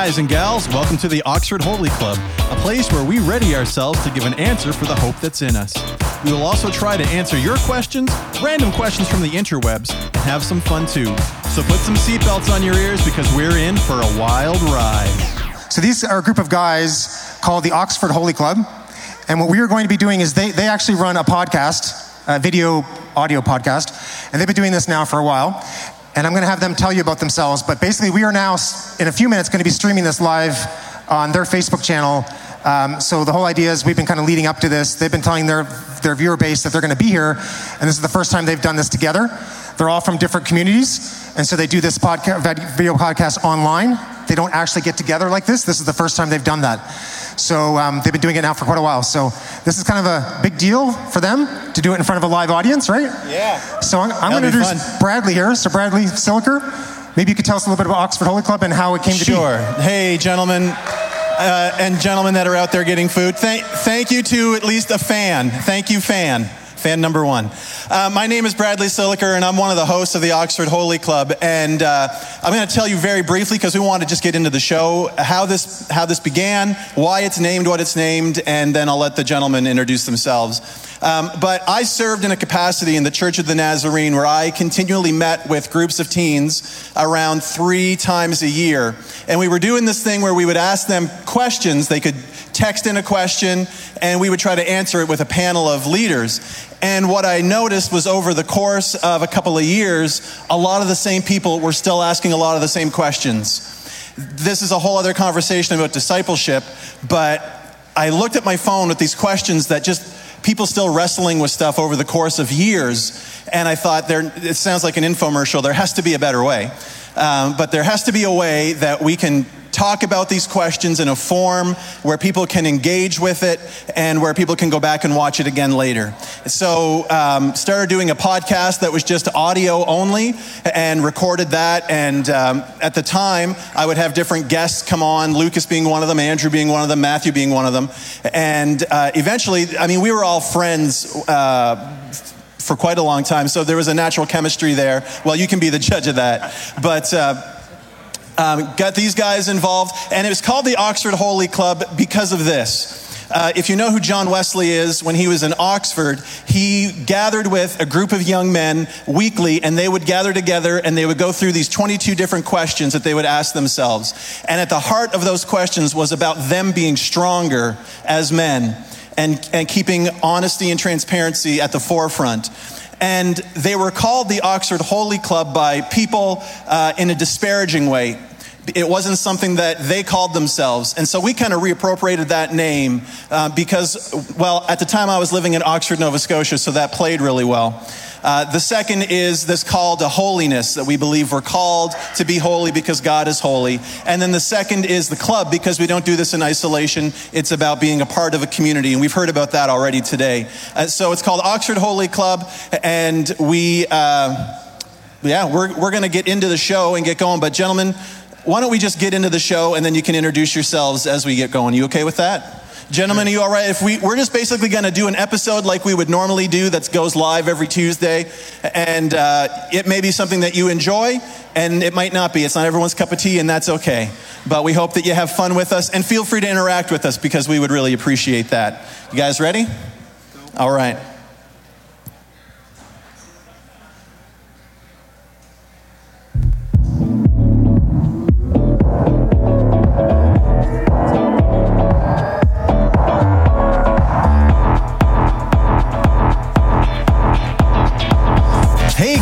guys and gals, welcome to the Oxford Holy Club, a place where we ready ourselves to give an answer for the hope that's in us. We will also try to answer your questions, random questions from the interwebs, and have some fun too. So put some seatbelts on your ears because we're in for a wild ride. So these are a group of guys called the Oxford Holy Club. And what we are going to be doing is they, they actually run a podcast, a video audio podcast, and they've been doing this now for a while. And I'm going to have them tell you about themselves. But basically, we are now, in a few minutes, going to be streaming this live on their Facebook channel. Um, so the whole idea is we've been kind of leading up to this. They've been telling their, their viewer base that they're going to be here. And this is the first time they've done this together. They're all from different communities. And so they do this podcast, video podcast online. They don't actually get together like this. This is the first time they've done that. So um, they've been doing it now for quite a while. So this is kind of a big deal for them to do it in front of a live audience, right? Yeah. So I'm, I'm going to introduce Bradley here. So Bradley Siliker, maybe you could tell us a little bit about Oxford Holy Club and how it came to be. Sure. Hey, gentlemen. Uh, and gentlemen that are out there getting food, thank, thank you to at least a fan. Thank you, fan. Fan number one. Uh, my name is Bradley Siliker, and I'm one of the hosts of the Oxford Holy Club. And uh, I'm going to tell you very briefly, because we want to just get into the show, how this, how this began, why it's named what it's named, and then I'll let the gentlemen introduce themselves. Um, but I served in a capacity in the Church of the Nazarene where I continually met with groups of teens around three times a year. And we were doing this thing where we would ask them questions. They could text in a question, and we would try to answer it with a panel of leaders. And what I noticed was over the course of a couple of years, a lot of the same people were still asking a lot of the same questions. This is a whole other conversation about discipleship, but I looked at my phone with these questions that just people still wrestling with stuff over the course of years. And I thought, there, it sounds like an infomercial. There has to be a better way. Um, but there has to be a way that we can talk about these questions in a form where people can engage with it and where people can go back and watch it again later. So, um, started doing a podcast that was just audio only and recorded that. And um, at the time, I would have different guests come on, Lucas being one of them, Andrew being one of them, Matthew being one of them. And uh, eventually, I mean, we were all friends. Uh, for quite a long time, so there was a natural chemistry there. Well, you can be the judge of that. But uh, um, got these guys involved, and it was called the Oxford Holy Club because of this. Uh, if you know who John Wesley is, when he was in Oxford, he gathered with a group of young men weekly, and they would gather together and they would go through these 22 different questions that they would ask themselves. And at the heart of those questions was about them being stronger as men and, and keeping honesty and transparency at the forefront and they were called the Oxford Holy Club by people uh, in a disparaging way. It wasn't something that they called themselves. And so we kind of reappropriated that name uh, because, well, at the time I was living in Oxford, Nova Scotia, so that played really well. Uh, the second is this call to holiness that we believe we're called to be holy because God is holy. And then the second is the club because we don't do this in isolation. It's about being a part of a community. And we've heard about that already today. Uh, so it's called Oxford Holy Club. And we, uh, yeah, we're, we're going to get into the show and get going. But gentlemen, why don't we just get into the show and then you can introduce yourselves as we get going? You okay with that? Gentlemen, are you all right? If we, we're just basically going to do an episode like we would normally do that goes live every Tuesday. And uh, it may be something that you enjoy, and it might not be. It's not everyone's cup of tea, and that's okay. But we hope that you have fun with us, and feel free to interact with us because we would really appreciate that. You guys ready? All right.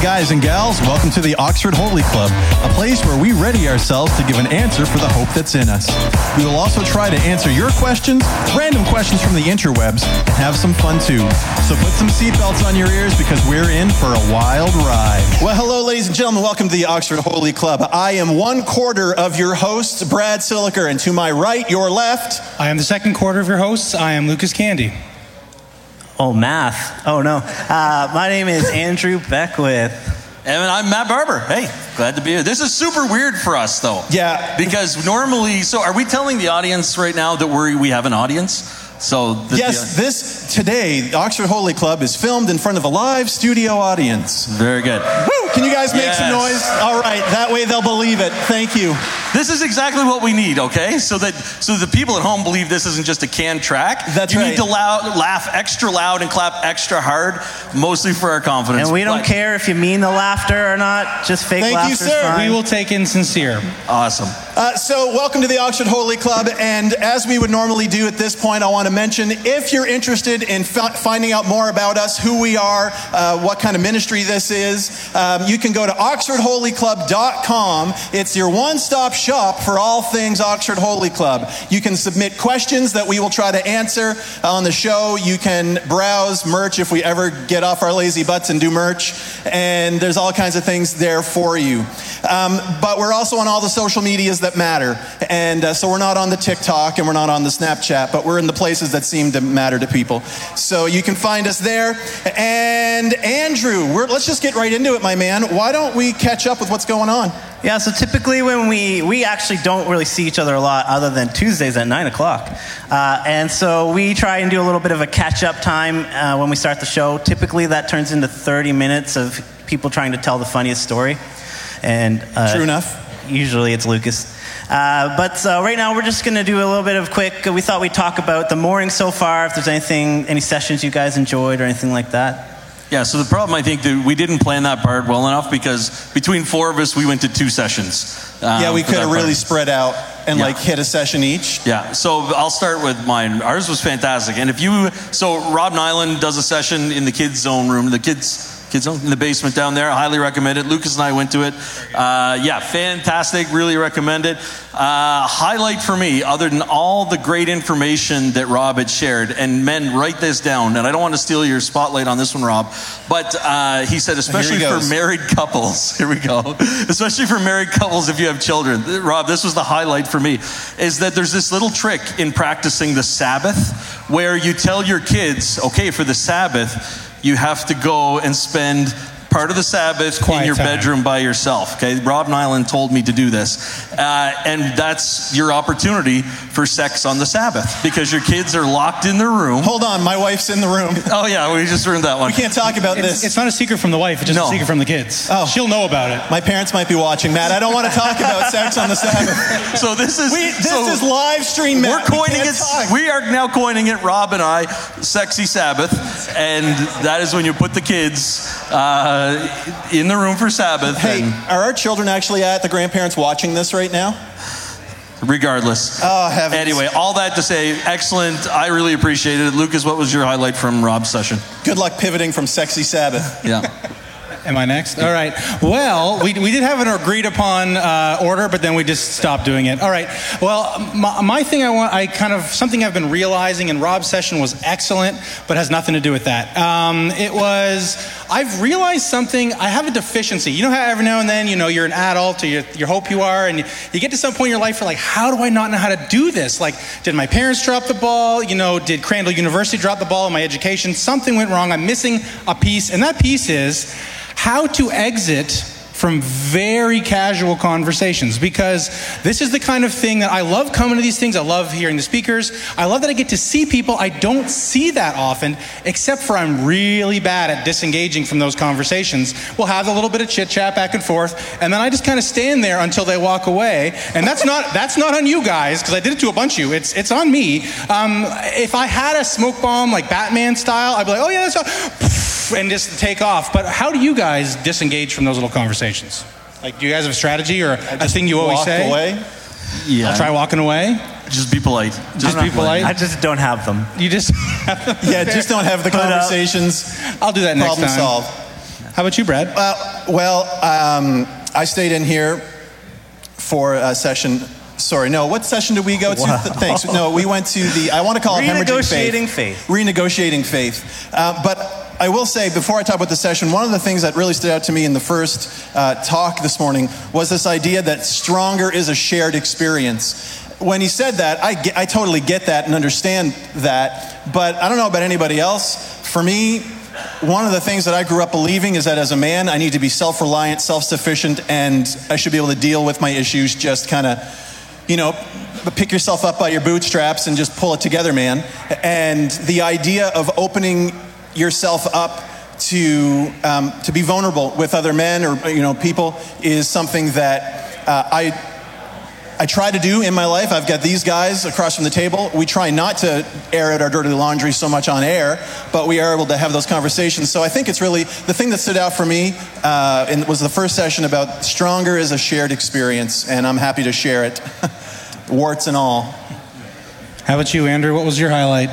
Guys and gals, welcome to the Oxford Holy Club, a place where we ready ourselves to give an answer for the hope that's in us. We will also try to answer your questions, random questions from the interwebs, and have some fun too. So put some seatbelts on your ears because we're in for a wild ride. Well, hello, ladies and gentlemen. Welcome to the Oxford Holy Club. I am one quarter of your hosts, Brad Siliker, and to my right, your left, I am the second quarter of your hosts. I am Lucas Candy. Oh, math. Oh, no. Uh, my name is Andrew Beckwith. And I'm Matt Barber. Hey, glad to be here. This is super weird for us, though. Yeah. Because normally, so are we telling the audience right now that we we have an audience? So the, Yes, the- this today, the Oxford Holy Club is filmed in front of a live studio audience. very good. Woo! Can you guys make some noise? All right, that way they'll believe it. Thank you. This is exactly what we need, okay? So that so the people at home believe this isn't just a canned track. That's you right. need to loud, laugh extra loud and clap extra hard, mostly for our confidence. And we don't But- care if you mean the laughter or not. Just fake laughter. Thank you, laughter. sir. We will take in sincere. Awesome. Uh, so, welcome to the Oxford Holy Club. And as we would normally do at this point, I want to mention if you're interested in fi- finding out more about us, who we are, uh, what kind of ministry this is, um, you can go to oxfordholyclub.com. It's your one stop shop for all things Oxford Holy Club. You can submit questions that we will try to answer on the show. You can browse merch if we ever get off our lazy butts and do merch. And there's all kinds of things there for you. Um, but we're also on all the social medias that matter. And uh, so we're not on the TikTok and we're not on the Snapchat, but we're in the places that seem to matter to people. So you can find us there. And Andrew, let's just get right into it, my man. Why don't we catch up with what's going on? Yeah, so typically when we, we actually don't really see each other a lot other than Tuesdays at 9 o'clock. Uh, and so we try and do a little bit of a catch up time uh, when we start the show. Typically that turns into 30 minutes of people trying to tell the funniest story. And uh, True enough. Usually it's Lucas. Uh, but uh, right now we're just going to do a little bit of quick. We thought we'd talk about the morning so far, if there's anything, any sessions you guys enjoyed or anything like that. Yeah, so the problem I think that we didn't plan that part well enough because between four of us we went to two sessions. um, yeah, we could have really part. spread out and Yeah. like hit a session each. Yeah, so I'll start with mine. Ours was fantastic, and if you so Rob Nyland does a session in the kids' zone room, the kids. Kids in the basement down there. I highly recommend it. Lucas and I went to it. Uh, yeah, fantastic. Really recommend it. Uh, highlight for me, other than all the great information that Rob had shared, and men, write this down. And I don't want to steal your spotlight on this one, Rob, but uh, he said, especially for married couples. Here we go. Especially for married couples if you have children. Rob, this was the highlight for me is that there's this little trick in practicing the Sabbath where you tell your kids, okay, for the Sabbath, you have to go and spend part of the Sabbath in your time. bedroom by yourself. Okay, Rob Nyland told me to do this, uh, and that's your opportunity for sex on the Sabbath because your kids are locked in their room. Hold on, my wife's in the room. Oh yeah, we just ruined that one. We can't talk about It's, this. it's not a secret from the wife, it's just No. a secret from the kids. Oh. She'll know about it. my parents might be watching, Matt. I don't want to talk about sex on the Sabbath. So this is We, this so- is live stream, We're Matt. We coining can't it. talk. We are now coining it. Rob and I, sexy Sabbath, and that is when you put the kids uh, Uh, in the room for Sabbath. Hey, are our children actually at the grandparents watching this right now? regardless. Oh, heavens. Anyway, all that to say, excellent. I really appreciate it. Lucas, what was your highlight from Rob's session? Good luck pivoting from sexy Sabbath. Yeah. Am I next? All right. Well, we, we did have an agreed upon uh, order, but then we just stopped doing it. All right. Well, my, my thing I want, I kind of, something I've been realizing, and Rob's session was excellent, but has nothing to do with that. Um, it was, I've realized something, I have a deficiency. You know how every now and then, you know, you're an adult, or you, you hope you are, and you, you get to some point in your life where, like, how do I not know how to do this? Like, did my parents drop the ball? You know, did Crandall University drop the ball in my education? Something went wrong. I'm missing a piece, and that piece is, how to exit from very casual conversations because this is the kind of thing that I love coming to these things. I love hearing the speakers. I love that I get to see people I don't see that often, except for I'm really bad at disengaging from those conversations. We'll have a little bit of chit chat back and forth, and then I just kind of stand there until they walk away. And that's not that's not on you guys because I did it to a bunch of you. It's it's on me. Um, if I had a smoke bomb like Batman style, I'd be like, oh yeah, that's. And just take off. But how do you guys disengage from those little conversations? Like, do you guys have a strategy or a thing you always Walk say? away. Yeah. I'll try walking away. Just be polite. Just be polite. I just don't have them. You just Yeah, just don't have the uh, conversations. I'll do that next Problem time. solved. How about you, Brad? Uh, well, um, I stayed in here for a session. Sorry, no. What session did we go to? Th- Thanks. No, we went to the. I want to call it hemorrhaging Renegotiating faith. faith. Renegotiating faith. Uh, but I will say, before I talk about the session, one of the things that really stood out to me in the first uh, talk this morning was this idea that stronger is a shared experience. When he said that, I, get, I totally get that and understand that. But I don't know about anybody else. For me, one of the things that I grew up believing is that as a man, I need to be self reliant, self sufficient, and I should be able to deal with my issues just kind of, you know, pick yourself up by your bootstraps and just pull it together, man. And the idea of opening yourself up to, um, to be vulnerable with other men or, you know, people is something that uh, I I try to do in my life. I've got these guys across from the table. We try not to air out our dirty laundry so much on air, but we are able to have those conversations. So I think it's really the thing that stood out for me uh, in, was the first session about stronger is a shared experience, and I'm happy to share it, warts and all. How about you, Andrew? What was your highlight?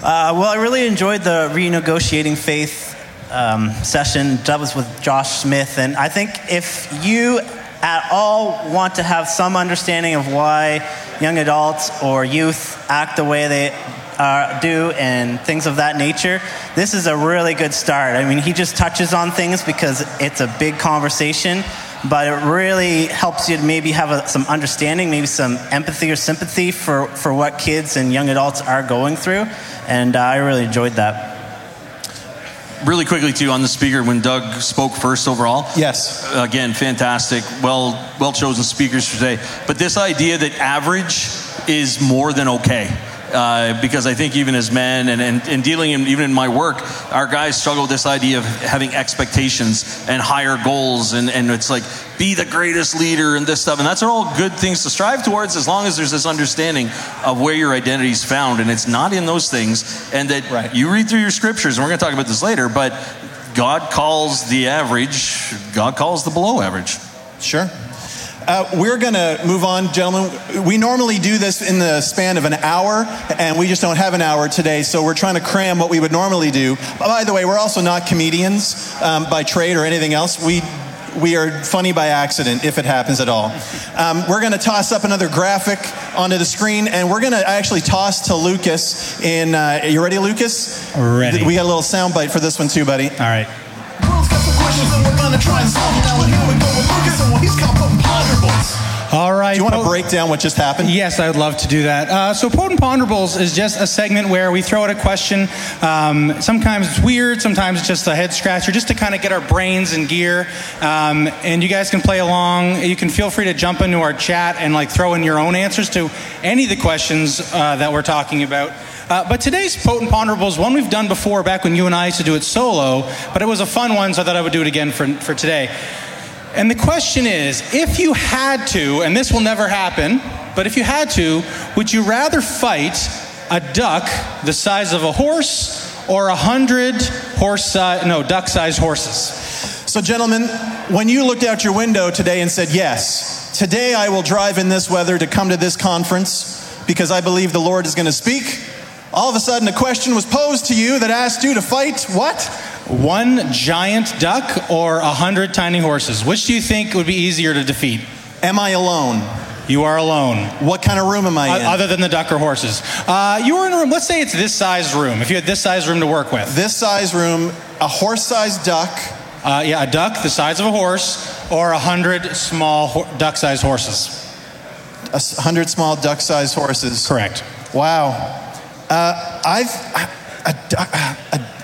Uh, well, I really enjoyed the renegotiating faith um, session. That was with Josh Smith. And I think if you at all want to have some understanding of why young adults or youth act the way they uh, do and things of that nature, this is a really good start. I mean, he just touches on things because it's a big conversation, but it really helps you to maybe have a, some understanding, maybe some empathy or sympathy for, for what kids and young adults are going through. And uh, I really enjoyed that really quickly too on the speaker when Doug spoke first overall. Yes. Again, fantastic. Well, well chosen speakers today. But this idea that average is more than okay. Uh, because I think even as men and, and, and dealing in, even in my work, our guys struggle with this idea of having expectations and higher goals. And, and it's like, be the greatest leader and this stuff. And that's all good things to strive towards as long as there's this understanding of where your identity is found. And it's not in those things. And that right. you read through your scriptures, and we're going to talk about this later, but God calls the average, God calls the below average. Sure. Uh, we're going to move on, gentlemen. We normally do this in the span of an hour, and we just don't have an hour today, so we're trying to cram what we would normally do. By the way, we're also not comedians um, by trade or anything else. We we are funny by accident if it happens at all. Um, we're going to toss up another graphic onto the screen, and we're going to actually toss to Lucas. In uh, you ready, Lucas? Ready. We got a little sound bite for this one too, buddy. All right. All right. Do you want to break down what just happened? Yes, I would love to do that. Uh, so, Potent Ponderables is just a segment where we throw out a question. Um, sometimes it's weird, sometimes it's just a head scratcher, just to kind of get our brains in gear. Um, and you guys can play along. You can feel free to jump into our chat and like throw in your own answers to any of the questions uh, that we're talking about. Uh, but today's Potent Ponderables, one we've done before back when you and I used to do it solo, but it was a fun one, so I thought I would do it again for, for today. And the question is if you had to, and this will never happen, but if you had to, would you rather fight a duck the size of a horse or a hundred horse size, no, duck sized horses? So, gentlemen, when you looked out your window today and said, Yes, today I will drive in this weather to come to this conference because I believe the Lord is going to speak, all of a sudden a question was posed to you that asked you to fight what? One giant duck or a hundred tiny horses? Which do you think would be easier to defeat? Am I alone? You are alone. What kind of room am I in? Other than the duck or horses. Uh, you are in a room, let's say it's this size room, if you had this size room to work with. This size room, a horse sized duck. Uh, yeah, a duck the size of a horse or a hundred small ho- duck sized horses. A hundred small duck sized horses. Correct. Wow. Uh, I've. A, a, a,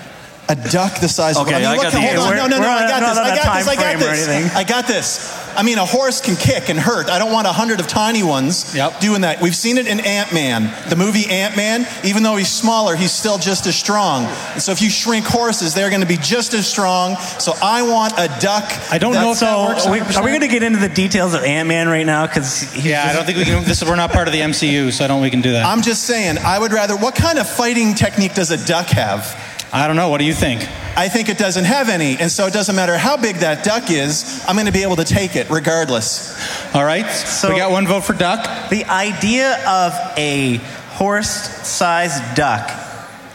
a duck the size okay, of. I, mean, I got the hold on, no, no, no, I got this. I got this. I got this. I got this. I mean, a horse can kick and hurt. I don't want a hundred of tiny ones yep. doing that. We've seen it in Ant Man, the movie Ant Man. Even though he's smaller, he's still just as strong. And so if you shrink horses, they're going to be just as strong. So I want a duck. I don't know if so that works. Are we, are we going to get into the details of Ant Man right now? Because yeah, I don't think we can. This is, we're not part of the MCU, so I don't. think We can do that. I'm just saying. I would rather. What kind of fighting technique does a duck have? I don't know. What do you think? I think it doesn't have any. And so it doesn't matter how big that duck is, I'm going to be able to take it regardless. All right. So we got one vote for duck. The idea of a horse sized duck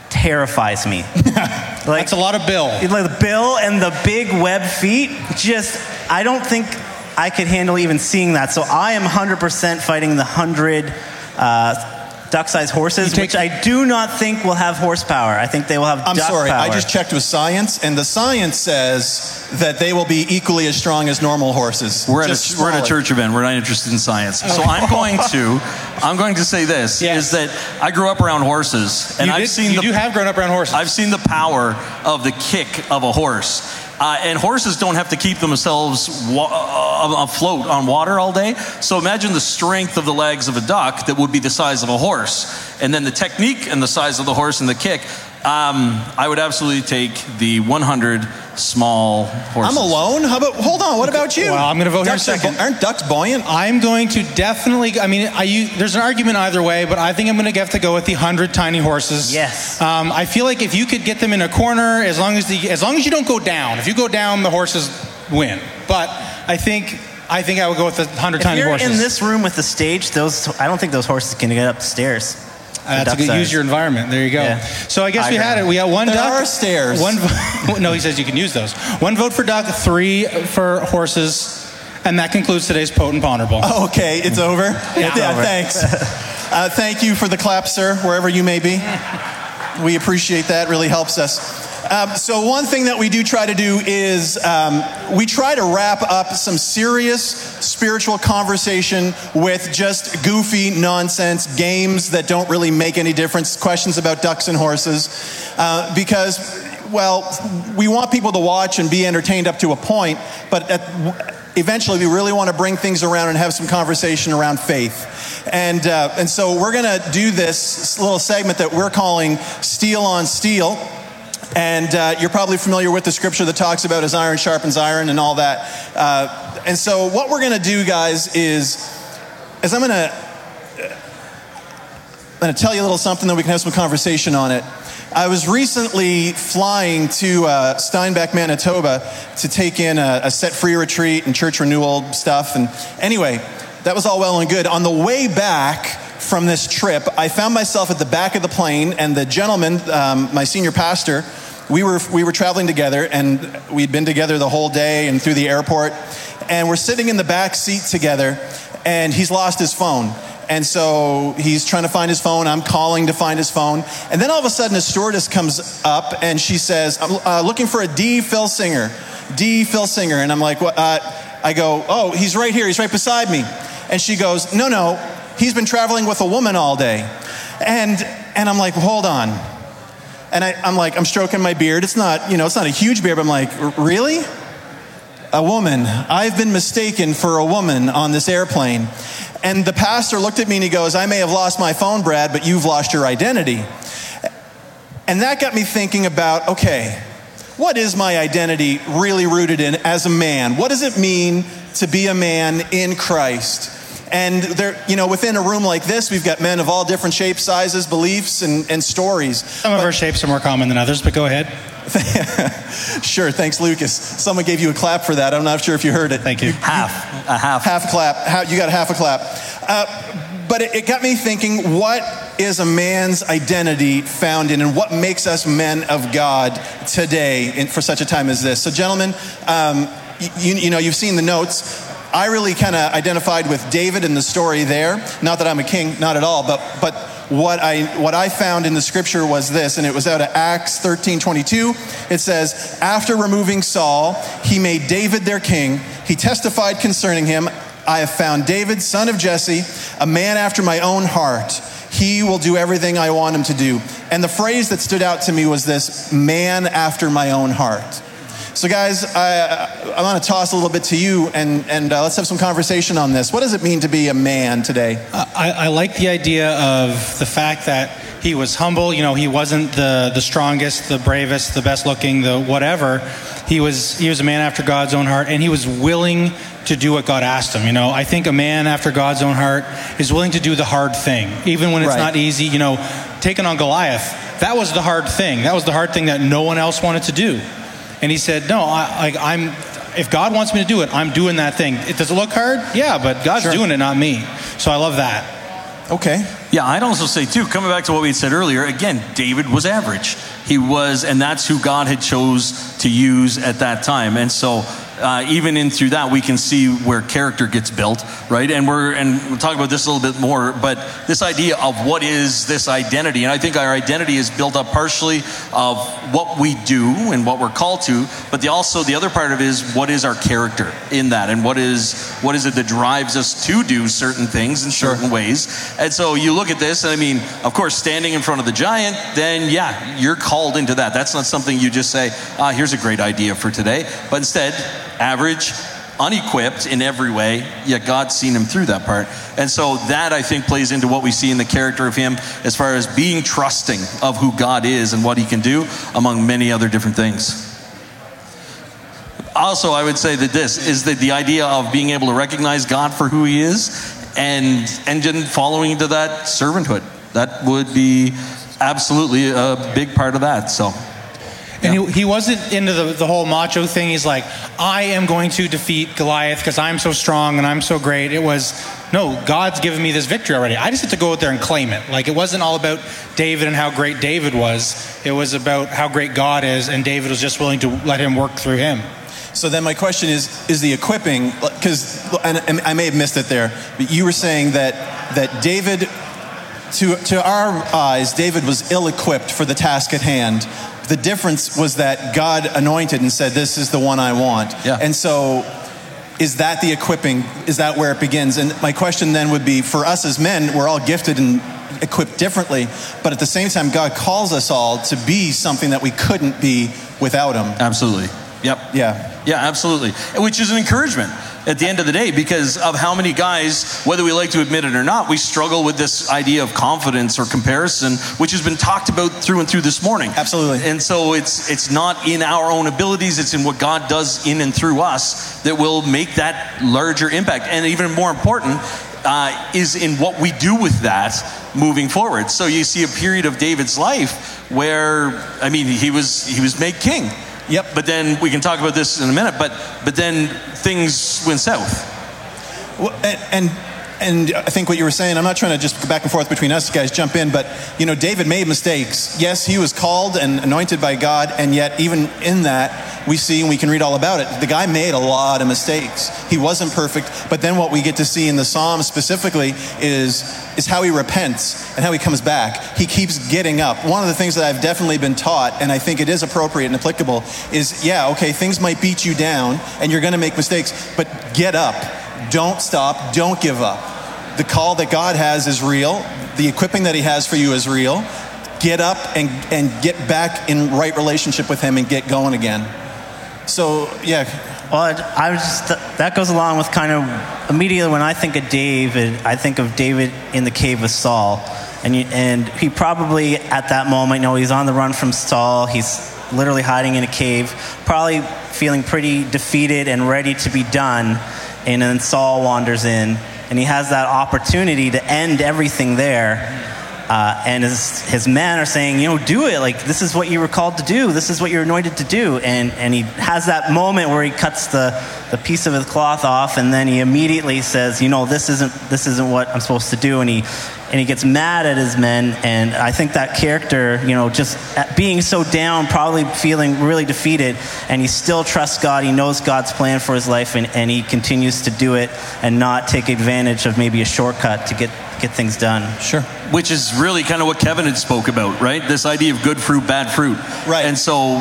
terrifies me. like, That's a lot of bill. Like the bill and the big web feet, just, I don't think I could handle even seeing that. So I am 100% fighting the 100. Uh, duck-sized horses, take, which I do not think will have horsepower. I think they will have. I'm sorry, power. I just checked with science, and the science says that they will be equally as strong as normal horses. We're at, a, we're at a church event. We're not interested in science, so I'm going to I'm going to say this: yes. is that I grew up around horses, and you I've did, seen you the, do have grown up around horses. I've seen the power of the kick of a horse. Uh, and horses don't have to keep themselves wa- uh, afloat on water all day. So imagine the strength of the legs of a duck that would be the size of a horse. And then the technique and the size of the horse and the kick. Um, I would absolutely take the 100 small horses. I'm alone. How about? Hold on. What about you? Well, I'm gonna vote here in a Ducks are second. bu- aren't ducks buoyant? I'm going to definitely. I mean, I, you, there's an argument either way, but I think I'm going to have to go with the hundred tiny horses. Yes. Um, I feel like if you could get them in a corner, as long as the, as long as you don't go down. If you go down, the horses win. But I think I think I would go with the hundred tiny horses. If tiny you're horses. in this room with the stage, those I don't think those horses can get up the stairs. Uh, The to duck get- use your environment. There you go. Yeah. So I guess High we had it. We got one There duck. are stairs. One. no, he says you can use those. One vote for duck, three for horses, and that concludes today's potent ponderable. Okay, it's over. Yeah, it's over. thanks. Uh, thank you for the clap, sir, wherever you may be. We appreciate that. Really helps us. Um, so one thing that we do try to do is um, we try to wrap up some serious spiritual conversation with just goofy nonsense games that don't really make any difference, questions about ducks and horses, uh, because well, we want people to watch and be entertained up to a point, but at, eventually we really want to bring things around and have some conversation around faith. And, uh, and so we're going to do this little segment that we're calling Steel on Steel. And uh, you're probably familiar with the scripture that talks about as iron sharpens iron and all that. Uh, and so what we're going to do, guys, is, is I'm going to I'm to tell you a little something that we can have some conversation on it. I was recently flying to uh, Steinbach, Manitoba to take in a, a set free retreat and church renewal stuff. And anyway, that was all well and good. On the way back from this trip, I found myself at the back of the plane, and the gentleman, um, my senior pastor, we were, we were traveling together, and we'd been together the whole day and through the airport. And we're sitting in the back seat together, and he's lost his phone. And so he's trying to find his phone. I'm calling to find his phone. And then all of a sudden, a stewardess comes up and she says, I'm uh, looking for a D. Phil Singer. D. Phil Singer. And I'm like, what? Uh, I go, oh, he's right here. He's right beside me. And she goes, no, no, he's been traveling with a woman all day. And, and I'm like, hold on. And I, I'm like, I'm stroking my beard. It's not, you know, it's not a huge beard, but I'm like, really? A woman. I've been mistaken for a woman on this airplane. And the pastor looked at me and he goes, I may have lost my phone, Brad, but you've lost your identity. And that got me thinking about okay, what is my identity really rooted in as a man? What does it mean to be a man in Christ? And there, you know, within a room like this, we've got men of all different shapes, sizes, beliefs, and, and stories. Some of our shapes are more common than others, but go ahead. sure, thanks, Lucas. Someone gave you a clap for that. I'm not sure if you heard it. Thank you. half, a half. Half a clap. Ha- You got half a clap. Uh, but it, it got me thinking what is a man's identity found in, and what makes us men of God today in, for such a time as this? So, gentlemen, um, you, you know, you've seen the notes. I really kind of identified with David in the story there. Not that I'm a king, not at all, but, but what I, what I found in the scripture was this, and it was out of Acts 13 22. It says, After removing Saul, he made David their king. He testified concerning him, I have found David, son of Jesse, a man after my own heart. He will do everything I want him to do. And the phrase that stood out to me was this man after my own heart. So, guys, I, I want to toss a little bit to you and, and uh, let's have some conversation on this. What does it mean to be a man today? I, I like the idea of the fact that he was humble. You know, he wasn't the, the strongest, the bravest, the best looking, the whatever. He was he was a man after God's own heart, and he was willing to do what God asked him. You know, I think a man after God's own heart is willing to do the hard thing, even when it's Right. not easy. You know, taking on Goliath, that was the hard thing. That was the hard thing that no one else wanted to do. And he said, "No, I, I, I'm. If God wants me to do it, I'm doing that thing. It, does it look hard? Yeah, but God's Sure. doing it, not me. So I love that. Okay. Yeah, I'd also say too, coming back to what we had said earlier, again, David was average. He was, and that's who God had chose to use at that time. And so, uh, even in through that, we can see where character gets built, right? And we're and we'll talk about this a little bit more. But this idea of what is this identity, and I think our identity is built up partially of what we do and what we're called to, but the, also the other part of it is what is our character in that, and what is what is it that drives us to do certain things in certain ways. And so you look at this, and I mean, of course, standing in front of the giant, then yeah, you're called into that. That's not something you just say, ah, here's a great idea for today. But instead, average, unequipped in every way, yet God's seen him through that part. And so that I think plays into what we see in the character of him as far as being trusting of who God is and what he can do, among many other different things. Also, I would say that this is that the idea of being able to recognize God for who he is and and then following to that servanthood. That would be absolutely a big part of that. So And he, he wasn't into the, the whole macho thing. He's like, I am going to defeat Goliath because I'm so strong and I'm so great. It was, no, God's given me this victory already. I just have to go out there and claim it. Like, it wasn't all about David and how great David was, it was about how great God is, and David was just willing to let him work through him. So then my question is, is the equipping, because, I may have missed it there, but you were saying that, that David, to, to our eyes, David was ill-equipped for the task at hand. The difference was that God anointed and said, this is the one I want. Yeah. And so is that the equipping? Is that where it begins? And my question then would be, for us as men, we're all gifted and equipped differently, but at the same time, God calls us all to be something that we couldn't be without him. absolutely. Yep. Yeah. Yeah, absolutely. Which is an encouragement at the end of the day because of how many guys, whether we like to admit it or not, we struggle with this idea of confidence or comparison, which has been talked about through and through this morning. Absolutely. And so it's it's not in our own abilities, it's in what God does in and through us that will make that larger impact. And even more important, uh, is in what we do with that moving forward. So you see a period of David's life where, I mean, he was he was made king. Yep. But then we can talk about this in a minute. But but then things went south. Well, and, and and I think what you were saying, I'm not trying to just go back and forth between us guys, jump in, but you know, David made mistakes. Yes, he was called and anointed by God, and yet even in that, we see and we can read all about it. The guy made a lot of mistakes. He wasn't perfect, but then what we get to see in the Psalms specifically is is how he repents and how he comes back. He keeps getting up. One of the things that I've definitely been taught, and I think it is appropriate and applicable, is yeah, okay, things might beat you down and you're gonna make mistakes, but get up. Don't stop. Don't give up. The call that God has is real. The equipping that He has for you is real. Get up and, and get back in right relationship with Him and get going again. So, yeah, Well, I was just that goes along with kind of immediately when I think of David, I think of David in the cave with Saul, and you, and he probably at that moment, you know, he's on the run from Saul. He's literally hiding in a cave, probably feeling pretty defeated and ready to be done. And then Saul wanders in, and he has that opportunity to end everything there. Uh, and his, his men are saying, you know, do it. Like, this is what you were called to do. This is what you're anointed to do. And, and he has that moment where he cuts the, the piece of his cloth off, and then he immediately says, you know, this isn't, this isn't what I'm supposed to do. And he, and he gets mad at his men. And I think that character, you know, just being so down, probably feeling really defeated, and he still trusts God. He knows God's plan for his life, and, and he continues to do it and not take advantage of maybe a shortcut to get, get things done. sure. Which is really kind of what Kevin had spoke about, right? This idea of good fruit, bad fruit. Right. And so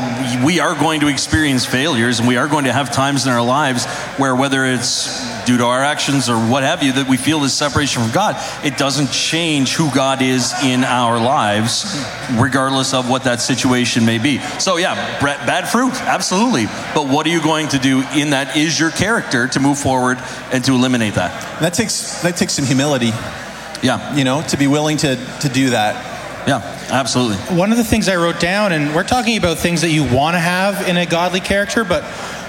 we are going to experience failures and we are going to have times in our lives where whether it's due to our actions or what have you that we feel this separation from God, it doesn't change who God is in our lives, regardless of what that situation may be. So yeah, bre- bad fruit, absolutely. But what are you going to do in that is your character to move forward and to eliminate that? That takes, that takes some humility, Yeah. you know, to be willing to, to do that. Yeah, absolutely. One of the things I wrote down, and we're talking about things that you want to have in a godly character, but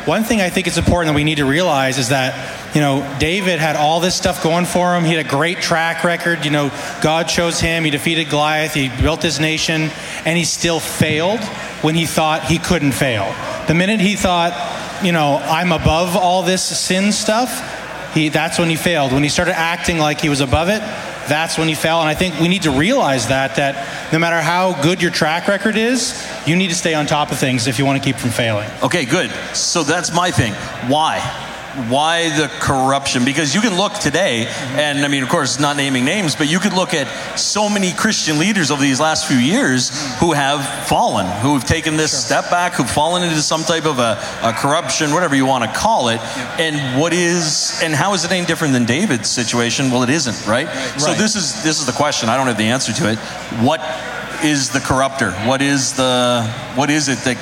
one thing I think it's important that we need to realize is that, you know, David had all this stuff going for him. He had a great track record. You know, God chose him. He defeated Goliath. He built his nation, and he still failed when he thought he couldn't fail. The minute he thought, you know, I'm above all this sin stuff, he, that's when he failed. When he started acting like he was above it, that's when you fell. And I think we need to realize that that no matter how good your track record is, you need to stay on top of things if you want to keep from failing. Okay, good. So that's my thing. Why? Why the corruption? Because you can look today, mm-hmm. and I mean, of course, not naming names, but you could look at so many Christian leaders over these last few years who have fallen, who have taken this step back, who've fallen into some type of a, a corruption, whatever you want to call it. And what is, and how is it any different than David's situation? Well, it isn't, right? So Right. this is this is the question. I don't have the answer to it. What is the corrupter? What is the what is it that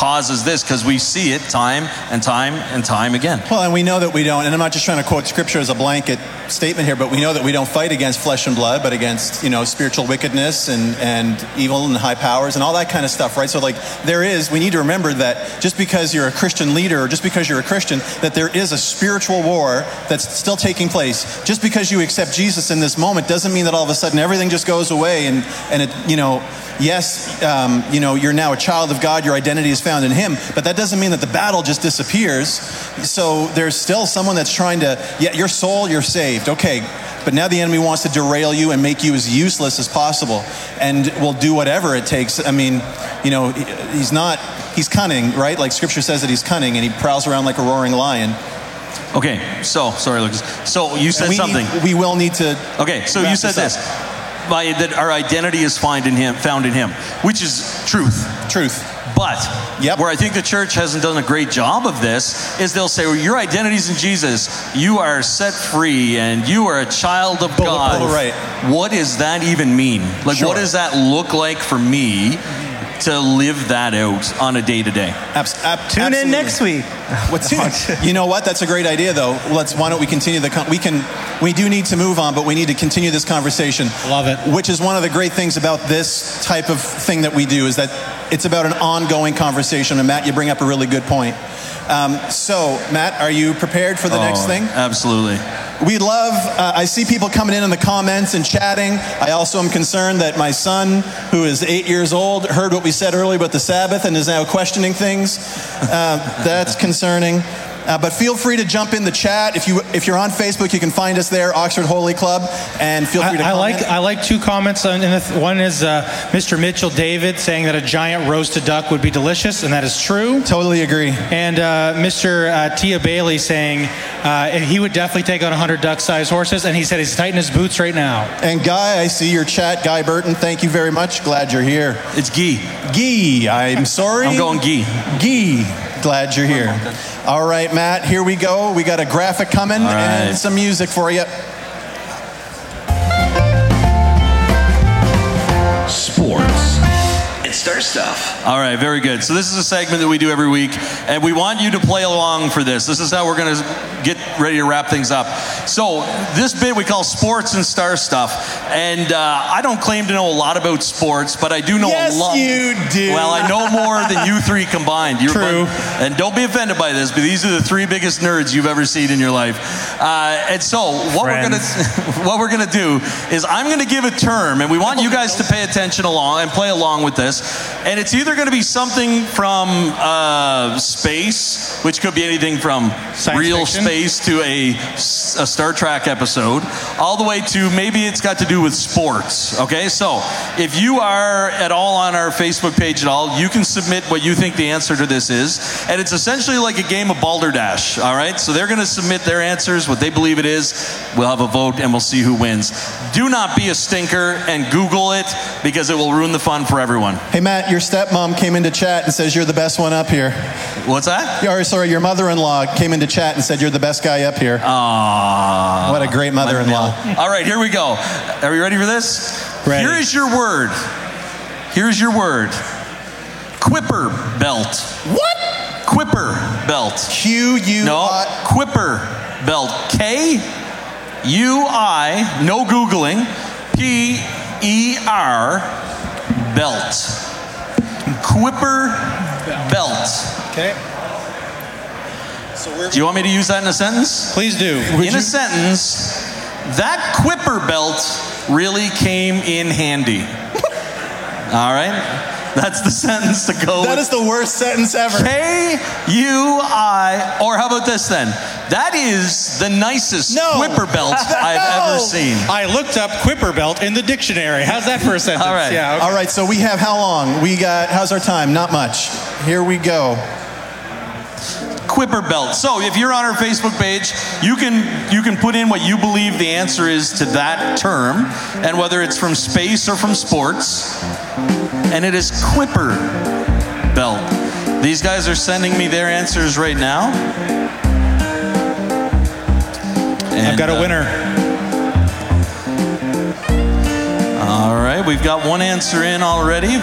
causes this because we see it time and time and time again. Well, and we know that we don't, and I'm not just trying to quote scripture as a blanket statement here, but we know that we don't fight against flesh and blood, but against, you know, spiritual wickedness and, and evil and high powers and all that kind of stuff, right? So, like, there is, we need to remember that just because you're a Christian leader or just because you're a Christian, that there is a spiritual war that's still taking place. Just because you accept Jesus in this moment doesn't mean that all of a sudden everything just goes away and, and it, you know, yes, um, you know, you're now a child of God, your identity is found in Him, but that doesn't mean that the battle just disappears. So there's still someone that's trying to, yeah, your soul, you're saved, okay, but now the enemy wants to derail you and make you as useless as possible and will do whatever it takes. I mean, you know, he's not, he's cunning, right? Like scripture says that he's cunning and he prowls around like a roaring lion. Okay, so sorry, Lucas. So you said we something. Need, we will need to. Okay, so you said this this. up. By, that our identity is found in him, found in him, which is truth. Truth. But Yep. where I think the church hasn't done a great job of this is they'll say, well, your identity's in Jesus. You are set free and you are a child of God. right. What does that even mean? Like, Sure. what does that look like for me to live that out on a day to day? Abs- ab- Tune absolutely. in next week. What's next? you know what? That's a great idea, though. Let's. Why don't we continue the? Con- we can. We do need to move on, but we need to continue this conversation. Love it. Which is one of the great things about this type of thing that we do is that it's about an ongoing conversation. And Matt, you bring up a really good point. Um, so, Matt, are you prepared for the next Oh, thing? Absolutely. We love, uh, I see people coming in in the comments and chatting. I also am concerned that my son, who is eight years old, heard what we said earlier about the Sabbath and is now questioning things. Uh, that's concerning. Uh, but feel free to jump in the chat. If, you, if you're on Facebook, you can find us there, Oxford Holy Club, and feel free to I, I comment. like I like two comments. On, and the one is uh, Mr. Mitchell David saying that a giant roasted duck would be delicious, and that is true. Totally agree. And uh, Mr. Uh, Tia Bailey saying uh, he would definitely take on 100 duck-sized horses, and he said he's tightening his boots right now. And Guy, I see your chat. Guy Burton, thank you very much. Glad you're here. It's Gee. Gee, I'm sorry. I'm going Gee. Gee, glad you're here. All right, Matt, here we go. We got a graphic coming right. and some music for you. Sports. It's Star Stuff. All right, very good. So this is a segment that we do every week, and we want you to play along for this. This is how we're going to get ready to wrap things up. So this bit we call sports and star stuff, and uh, I don't claim to know a lot about sports, but I do know Yes, a lot. you do. Well, I know more than you three combined. You're True. And don't be offended by this, but these are the three biggest nerds you've ever seen in your life. Uh, and so what we're gonna what we're gonna do is I'm gonna give a term, and we want you guys to pay attention along and play along with this. And it's either gonna be something from uh, space, which could be anything from Science real fiction? space to a, a Star Trek episode, all the way to maybe it's got to do with sports. Okay, so if you are at all on our Facebook page at all, you can submit what you think the answer to this is, and it's essentially like a game of balderdash. All right, so they're going to submit their answers, what they believe it is. We'll have a vote, and we'll see who wins. Do not be a stinker and Google it because it will ruin the fun for everyone. Hey, Matt, your stepmom came into chat and says you're the best one up here. What's that? Or, sorry, your mother in law came into chat and said you're the best guy up here. Aww. what a great mother in law. All right, here we go. Are you ready for this? Ready. Here is your word. Here's your word. Kuiper belt. What? Kuiper belt. Q U No, Kuiper belt. K U I, no Googling. P E R belt. Kuiper belt. Okay. Do you want me to use that in a sentence? Please do. in a sentence, that Kuiper belt really came in handy. All right? That's the sentence to go That with. is the worst sentence ever. K U I, or how about this then? That is the nicest No. Kuiper belt I've No. ever seen. I looked up Kuiper belt in the dictionary. How's that for a sentence? All right. Yeah. okay. All right, so we have how long? We got, how's our time? Not much. Here we go. Kuiper belt. So if you're on our Facebook page, you can you can put in what you believe the answer is to that term, and whether it's from space or from sports. And it is Kuiper belt. These guys are sending me their answers right now. And, I've got a uh, winner. All right, we've got one answer in already.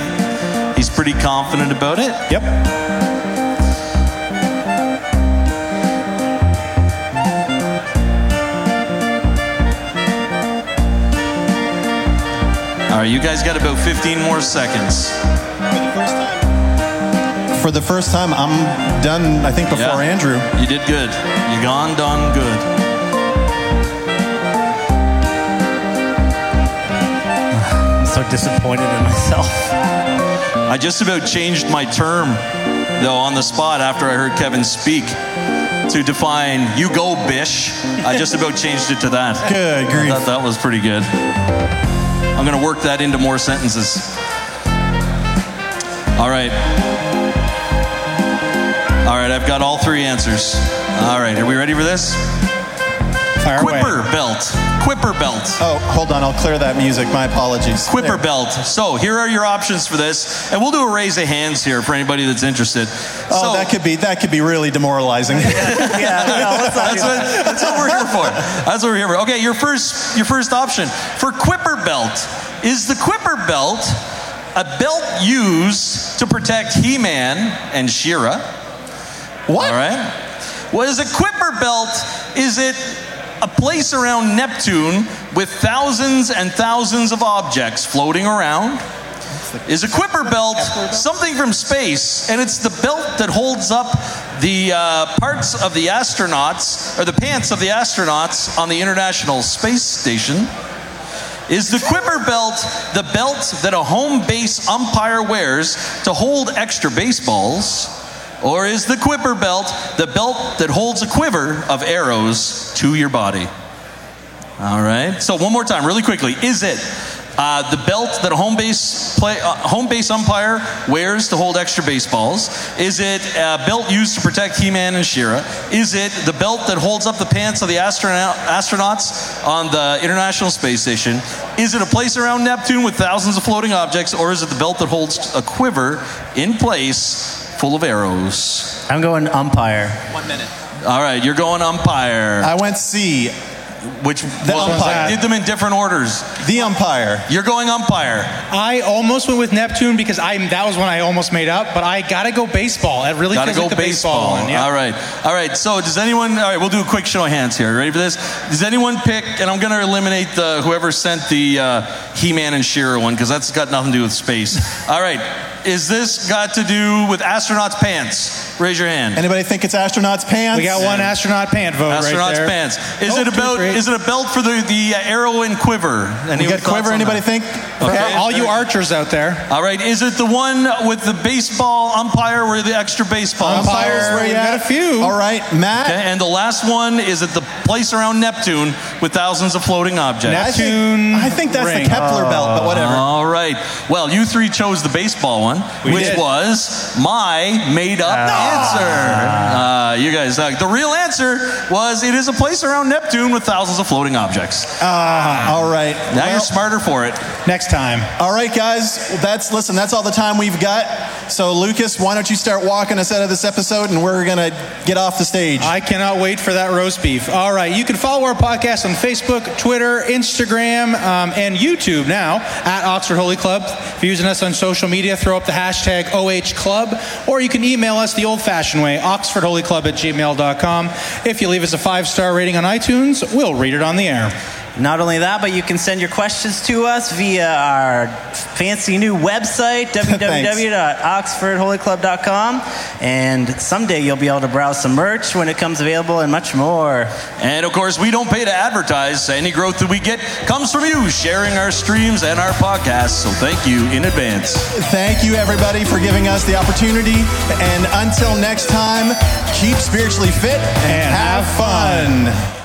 He's pretty confident about it. Yep. All right, you guys got about 15 more seconds. For the first time, I'm done, I think, before yeah, Andrew. You did good. You gone, done, good. So disappointed in myself. I just about changed my term, though, on the spot after I heard Kevin speak to define "you go, bish." I just about changed it to that. Good I grief. thought that was pretty good. I'm going to work that into more sentences. All right. All right, I've got all three answers. All right, are we ready for this? Fire away. Kuiper belt. Kuiper belt. Oh, hold on. I'll clear that music. My apologies. Kuiper There. belt. So here are your options for this, and we'll do a raise of hands here for anybody that's interested. Oh, so, that could be that could be really demoralizing. Yeah, no, That's what, that's what we're here for. That's what we're here for. Okay, your first your first option for Kuiper belt is the Kuiper belt a belt used to protect He-Man and She-Ra. what? All right. What is a Kuiper belt? Is it a place around Neptune with thousands and thousands of objects floating around? Is a Kuiper belt something from space? And it's the belt that holds up the uh, parts of the astronauts, or the pants of the astronauts on the International Space Station. Is the Kuiper belt the belt that a home base umpire wears to hold extra baseballs? Or is the Kuiper belt the belt that holds a quiver of arrows to your body? All right. So one more time, really quickly. Is it uh, the belt that a home base play, uh, home base umpire wears to hold extra baseballs? Is it a belt used to protect He-Man and She-Ra? Is it the belt that holds up the pants of the astronaut, astronauts on the International Space Station? Is it a place around Neptune with thousands of floating objects, or is it the belt that holds a quiver in place full of arrows? I'm going umpire. One minute. All right, you're going umpire. I went C. Which well, umpire. I did them in different orders. The umpire. You're going umpire. I almost went with Neptune because I that was one I almost made up, but I gotta go baseball. It really Gotta feels go like the baseball, baseball. one. Yeah. All right. All right. So does anyone? All right. We'll do a quick show of hands here. Ready for this? Does anyone pick? And I'm going to eliminate the whoever sent the uh, He-Man and She-Ra one because that's got nothing to do with space. All right. Is this got to do with astronauts' pants? Raise your hand. Anybody think it's astronauts' pants? We got one astronaut pant vote right Astronauts' there. pants. Is Oh, it a two, belt? three. Is it a belt for the the uh, arrow and quiver? Any We got thoughts quiver. on Anybody that? think? Okay. All you archers out there. All right. Is it the one with the baseball umpire where the extra baseball? Umpire. Umpires, where you we got at? a few. All right, Matt. Okay, and the last one is at the place around Neptune with thousands of floating objects. I think, Neptune I think that's ring. the Kepler belt, but whatever. All right. Well, you three chose the baseball one, We which did. was my made up answer. Uh, you guys, suck. the real answer was it is a place around Neptune with thousands of floating objects. all right. Now Well, you're smarter for it. Next time. All right, guys. That's listen. That's all the time we've got. So, Lucas, why don't you start walking us out of this episode, and we're gonna get off the stage. I cannot wait for that roast beef. All right, you can follow our podcast on Facebook, Twitter, Instagram, um, and YouTube now at Oxford Holy Club. If you're using us on social media, throw up the hashtag OH Club, or you can email us the old fashioned way, oxfordholyclub at gmail.com. If you leave us a five star rating on iTunes, we'll read it on the air. Not only that, but you can send your questions to us via our fancy new website, www.oxfordholyclub.com. And someday you'll be able to browse some merch when it comes available and much more. And of course, we don't pay to advertise. Any growth that we get comes from you sharing our streams and our podcasts. So thank you in advance. Thank you, everybody, for giving us the opportunity. And until next time, keep spiritually fit and, And have have fun.